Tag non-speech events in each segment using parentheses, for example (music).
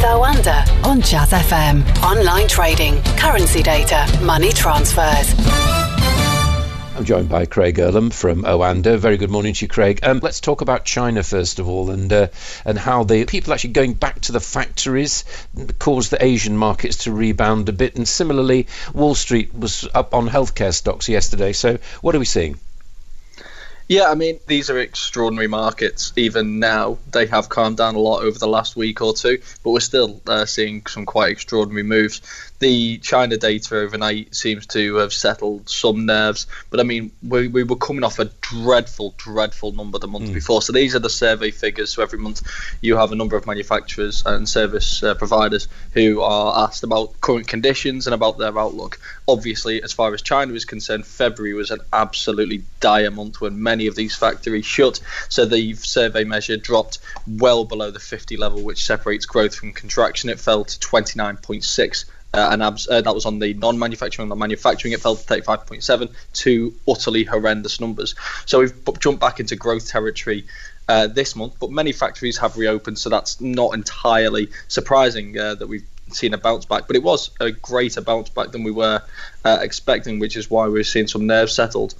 with on Jazz FM. Online trading, currency data, money transfers. I'm joined by Craig Erlam from Oanda. Very good morning to you, Craig. Um, let's talk about China first of all, and uh, and how the people actually going back to the factories caused the Asian markets to rebound a bit. And similarly, Wall Street was up on healthcare stocks yesterday. So what are we seeing? Yeah, I mean, these are extraordinary markets. Even now, they have calmed down a lot over the last week or two, but we're still uh, seeing some quite extraordinary moves. The China data overnight seems to have settled some nerves, but I mean, we, we were coming off a dreadful, dreadful number the month mm. before. So these are the survey figures. So every month, you have a number of manufacturers and service uh, providers who are asked about current conditions and about their outlook. Obviously, as far as China is concerned, February was an absolutely dire month when many of these factories shut. So the survey measure dropped well below the 50 level, which separates growth from contraction. It fell to 29.6 uh, and abs- uh, that was on the non-manufacturing. On the manufacturing, it fell to 35.7, two utterly horrendous numbers. So we've jumped back into growth territory uh, this month, but many factories have reopened, so that's not entirely surprising uh, that we've seen a bounce back. But it was a greater bounce back than we were uh, expecting, which is why we're seeing some nerves settled.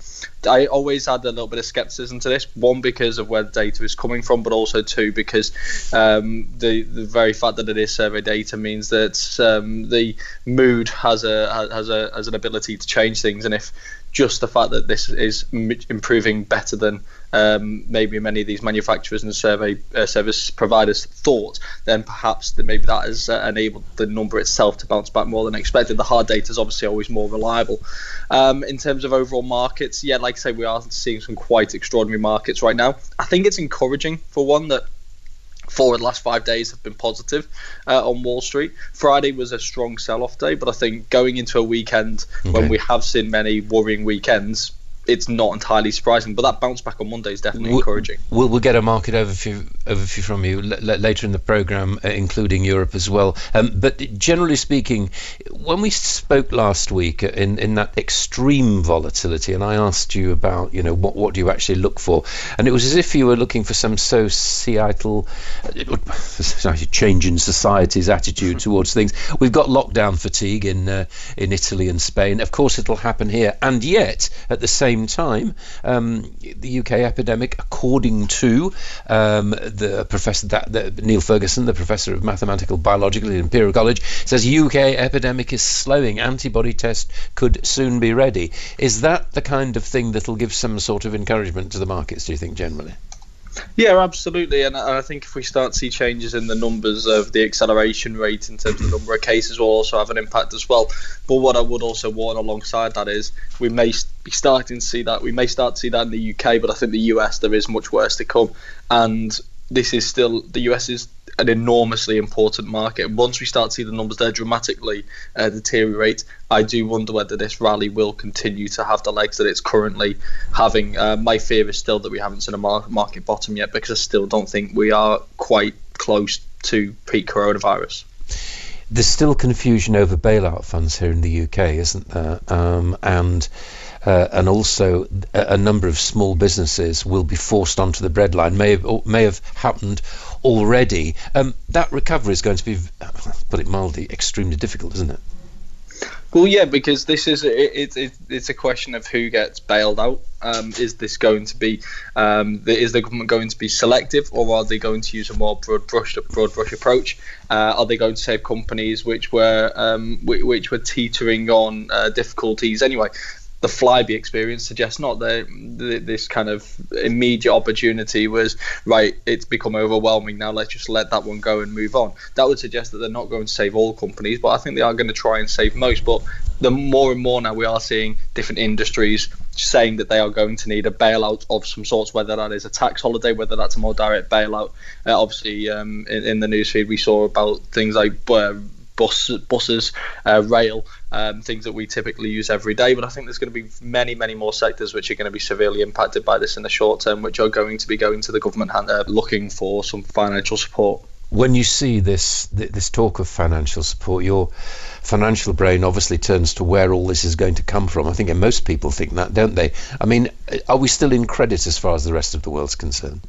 I always had a little bit of skepticism to this. One because of where the data is coming from, but also two because um, the the very fact that it is survey data means that um, the mood has a has a has an ability to change things, and if just the fact that this is improving better than um, maybe many of these manufacturers and survey uh, service providers thought, then perhaps that maybe that has uh, enabled the number itself to bounce back more than expected. The hard data is obviously always more reliable. Um, in terms of overall markets, yeah, like I say, we are seeing some quite extraordinary markets right now. I think it's encouraging for one that four of the last five days have been positive uh, on Wall Street. Friday was a strong sell-off day, but I think going into a weekend okay. when we have seen many worrying weekends, it's not entirely surprising. But that bounce back on Monday is definitely we'll, encouraging. We'll, we'll get a market overview, overview from you l- l- later in the program, uh, including Europe as well. Um, but generally speaking, when we spoke last week in, in that extreme volatility, and I asked you about, you know, what, what do you actually look for? And it was as if you were looking for some societal uh, (laughs) change in society's attitude (laughs) towards things. We've got lockdown fatigue in uh, in Italy and Spain. Of course, it'll happen here, and yet at the same same time, um, the UK epidemic, according to um, the professor that, the, Neil Ferguson, the professor of mathematical biology at Imperial College, says UK epidemic is slowing. Antibody test could soon be ready. Is that the kind of thing that'll give some sort of encouragement to the markets? Do you think generally? Yeah, absolutely. And I think if we start to see changes in the numbers of the acceleration rate in terms of the number of cases, will also have an impact as well. But what I would also warn alongside that is we may be starting to see that. We may start to see that in the UK, but I think the US, there is much worse to come. And this is still, the US is an enormously important market. Once we start to see the numbers there dramatically uh, deteriorate, I do wonder whether this rally will continue to have the legs that it's currently having. Uh, my fear is still that we haven't seen a market bottom yet because I still don't think we are quite close to peak coronavirus. There's still confusion over bailout funds here in the UK, isn't there? Um, and uh, and also a, number of small businesses will be forced onto the breadline. May have, may have happened already. Um, that recovery is going to be, (sighs) put it mildly, extremely difficult, isn't it? Well, yeah, because this is it, it, it's a question of who gets bailed out. Um, is this going to be um, is the government going to be selective, or are they going to use a more broad brush broad brush approach? Uh, are they going to save companies which were um, which, which, were teetering on uh, difficulties anyway? The Flybe experience suggests not. The, this kind of immediate opportunity was right. It's become overwhelming now. Let's just let that one go and move on. That would suggest that they're not going to save all companies, but I think they are going to try and save most. But the more and more now we are seeing different industries saying that they are going to need a bailout of some sorts, whether that is a tax holiday, whether that's a more direct bailout. Uh, obviously, um, in, in, the newsfeed we saw about things like. Uh, bus, buses, uh, rail, um, things that we typically use every day. But I think there's going to be many, many more sectors which are going to be severely impacted by this in the short term, which are going to be going to the government hand, uh, looking for some financial support. When you see this this talk of financial support, your financial brain obviously turns to where all this is going to come from. I think most people think that, don't they? I mean, are we still in credit as far as the rest of the world's concerned?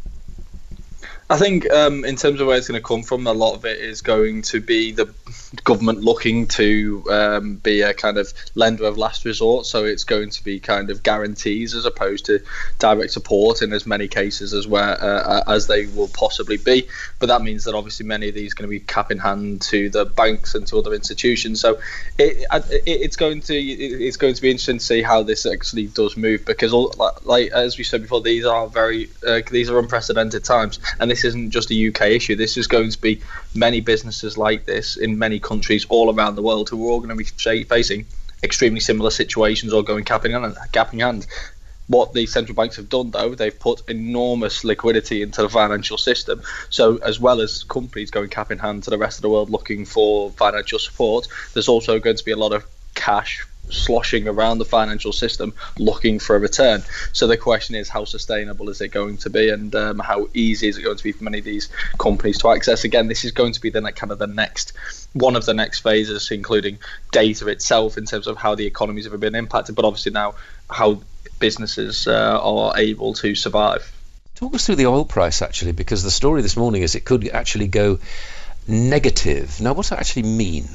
I think um, in terms of where it's going to come from, a lot of it is going to be the government looking to um, be a kind of lender of last resort. So it's going to be kind of guarantees as opposed to direct support in as many cases as where uh, as they will possibly be. But that means that obviously many of these are going to be cap in hand to the banks and to other institutions. So it, it, it's going to it's going to be interesting to see how this actually does move because, like as we said before, these are very uh, these are unprecedented times, and this this isn't just a UK issue. This is going to be many businesses like this in many countries all around the world who are all going to be facing extremely similar situations or going cap in hand. Hand. What the central banks have done, though, they've put enormous liquidity into the financial system. So, as well as companies going cap in hand to the rest of the world looking for financial support, there's also going to be a lot of cash sloshing around the financial system looking for a return. So the question is, how sustainable is it going to be, and um, how easy is it going to be for many of these companies to access? Again, this is going to be the kind of the next one of the next phases, including data itself in terms of how the economies have been impacted, but obviously now how businesses uh, are able to survive. Talk us through the oil price actually, because the story this morning is it could actually go negative. Now, what does that actually mean?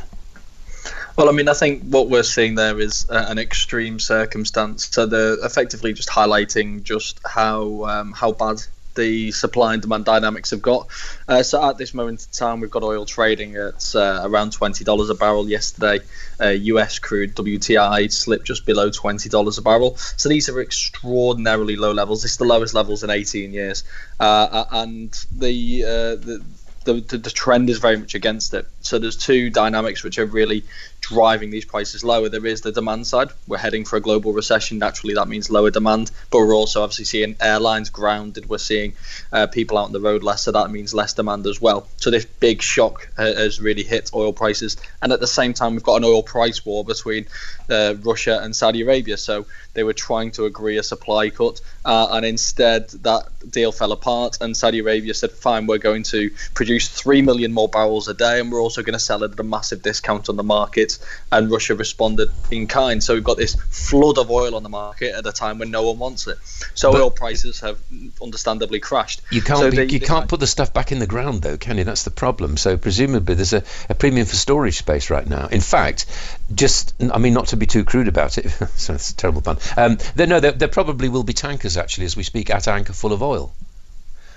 Well, I mean, I think what we're seeing there is uh, an extreme circumstance. So they're effectively just highlighting just how um, how bad the supply and demand dynamics have got. Uh, so at this moment in time, we've got oil trading at uh, around twenty dollars a barrel. Yesterday, U.S. Uh, crude WTI slipped just below twenty dollars a barrel. So these are extraordinarily low levels. It's the lowest levels in eighteen years, uh, and the, the the, the, the, trend is very much against it. So there's two dynamics which are really driving these prices lower. There is the demand side. We're heading for a global recession. Naturally, that means lower demand. But we're also obviously seeing airlines grounded. We're seeing uh, people out on the road less. So that means less demand as well. So this big shock uh, has really hit oil prices. And at the same time, we've got an oil price war between uh, Russia and Saudi Arabia. So they were trying to agree a supply cut, uh, and instead that deal fell apart. And Saudi Arabia said, "Fine, we're going to produce three million more barrels a day, and we're also going to sell it at a massive discount on the market." And Russia responded in kind. So we've got this flood of oil on the market at a time when no one wants it. So but oil prices have understandably crashed. You can't so be, you can't put the stuff back in the ground though, can you? That's the problem. So presumably there's a, a premium for storage space right now. In fact, just I mean not to be too crude about it. (laughs) so it's a terrible pun. Um, there, no, there, there probably will be tankers actually as we speak at anchor full of oil.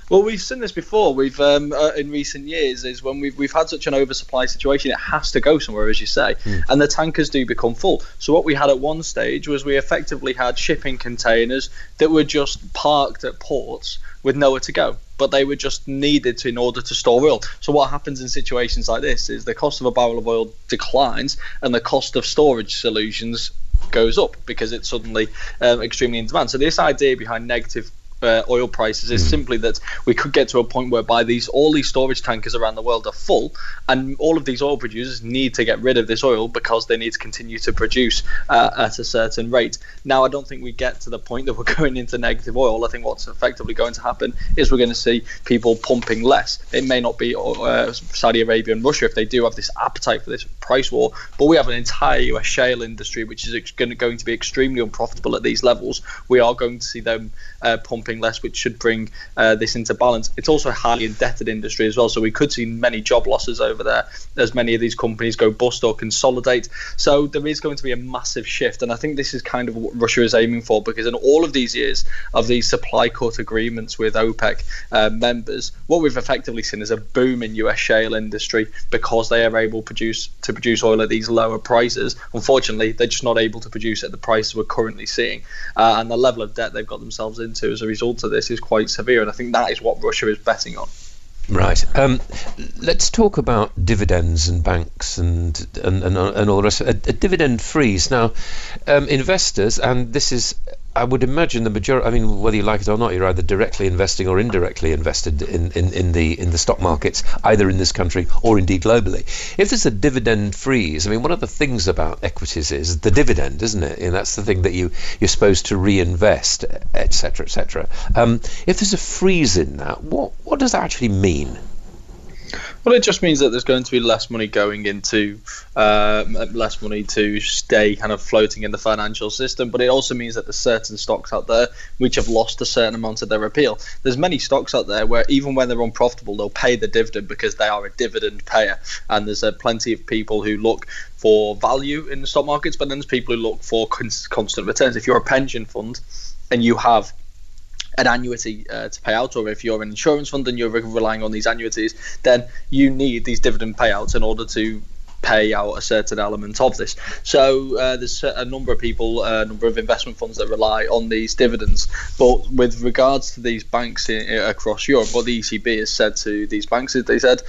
Well, we've seen this before. We've um, uh, in recent years is when we've we've had such an oversupply situation, it has to go somewhere, as you say, mm. and the tankers do become full. So what we had at one stage was we effectively had shipping containers that were just parked at ports with nowhere to go but they were just needed to in order to store oil. So what happens in situations like this is the cost of a barrel of oil declines and the cost of storage solutions goes up because it's suddenly um, extremely in demand. So this idea behind negative uh, oil prices is mm. simply that we could get to a point whereby these all these storage tankers around the world are full, and all of these oil producers need to get rid of this oil because they need to continue to produce uh, at a certain rate. Now, I don't think we get to the point that we're (laughs) going into negative oil. I think what's effectively going to happen is we're going to see people pumping less. It may not be uh, Saudi Arabia and Russia if they do have this appetite for this price war, but we have an entire US shale industry which is going to, going to be extremely unprofitable at these levels. We are going to see them uh, pumping less, which should bring uh, this into balance. It's also a highly indebted industry as well, so we could see many job losses over there as many of these companies go bust or consolidate. So there is going to be a massive shift, and I think this is kind of what Russia is aiming for because in all of these years of these supply cut agreements with OPEC uh, members, what we've effectively seen is a boom in US shale industry because they are able produce to produce oil at these lower prices. Unfortunately, they're just not able to produce at the price we're currently seeing, uh, and the level of debt they've got themselves into as a result result of this is quite severe, and I think that is what Russia is betting on. Right. Um, let's talk about dividends and banks and and, and, and all the rest. A, a dividend freeze. Now, um, investors, and this is I would imagine the majority. I mean, whether you like it or not, you're either directly investing or indirectly invested in, in, in the in the stock markets, either in this country or indeed globally. If there's a dividend freeze, I mean, one of the things about equities is the dividend, isn't it? And that's the thing that you you're supposed to reinvest, etc., etc. Um, if there's a freeze in that, what what does that actually mean? Well, it just means that there's going to be less money going into uh, less money to stay kind of floating in the financial system, but it also means that there's certain stocks out there which have lost a certain amount of their appeal. There's many stocks out there where even when they're unprofitable, they'll pay the dividend because they are a dividend payer, and there's uh, plenty of people who look for value in the stock markets, but then there's people who look for constant returns. If you're a pension fund and you have an annuity uh, to pay out, or if you're an insurance fund and you're relying on these annuities, then you need these dividend payouts in order to pay out a certain element of this. So uh, there's a number of people, a number of investment funds that rely on these dividends. But with regards to these banks in, across Europe, what the ECB has said to these banks is they said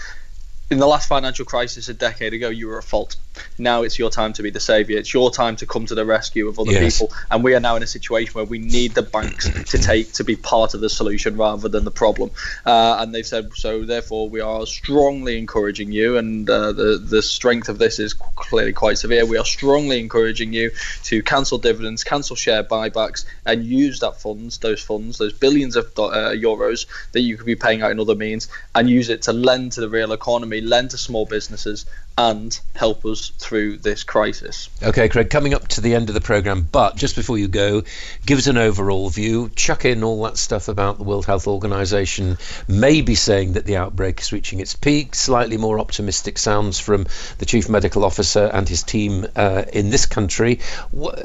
in the last financial crisis a decade ago, you were at fault. Now it's your time to be the savior. It's your time to come to the rescue of other yes. people. And we are now in a situation where we need the banks (clears throat) to take to be part of the solution rather than the problem. Uh, and they've said so. Therefore, we are strongly encouraging you, and uh, the the strength of this is clearly quite severe. We are strongly encouraging you to cancel dividends, cancel share buybacks, and use that funds, those funds, those billions of uh, euros that you could be paying out in other means, and use it to lend to the real economy lend to small businesses, and help us through this crisis. Okay, Craig, coming up to the end of the programme, but just before you go, give us an overall view, chuck in all that stuff about the World Health Organization maybe saying that the outbreak is reaching its peak, slightly more optimistic sounds from the Chief Medical Officer and his team uh, in this country.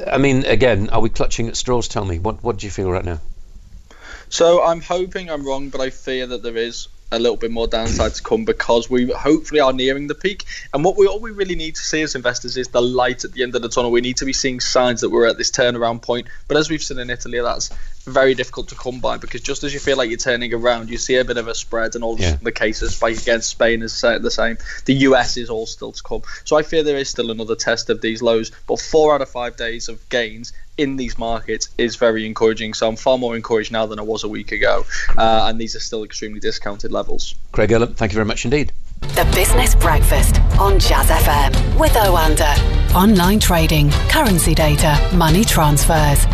I mean, again, are we clutching at straws? Tell me, what, what do you feel right now? So I'm hoping I'm wrong, but I fear that there is a little bit more downside to come because we hopefully are nearing the peak. And what we all we really need to see as investors is the light at the end of the tunnel. We need to be seeing signs that we're at this turnaround point. But as we've seen in Italy, that's very difficult to come by because just as you feel like you're turning around, you see a bit of a spread, and all yeah. the cases spike against Spain is the same. The US is all still to come. So I fear there is still another test of these lows. But four out of five days of gains in these markets is very encouraging. So I'm far more encouraged now than I was a week ago, uh, and these are still extremely discounted levels. Craig Erlam, thank you very much indeed. The Business Breakfast on Jazz FM with Oanda. Online trading, currency data, money transfers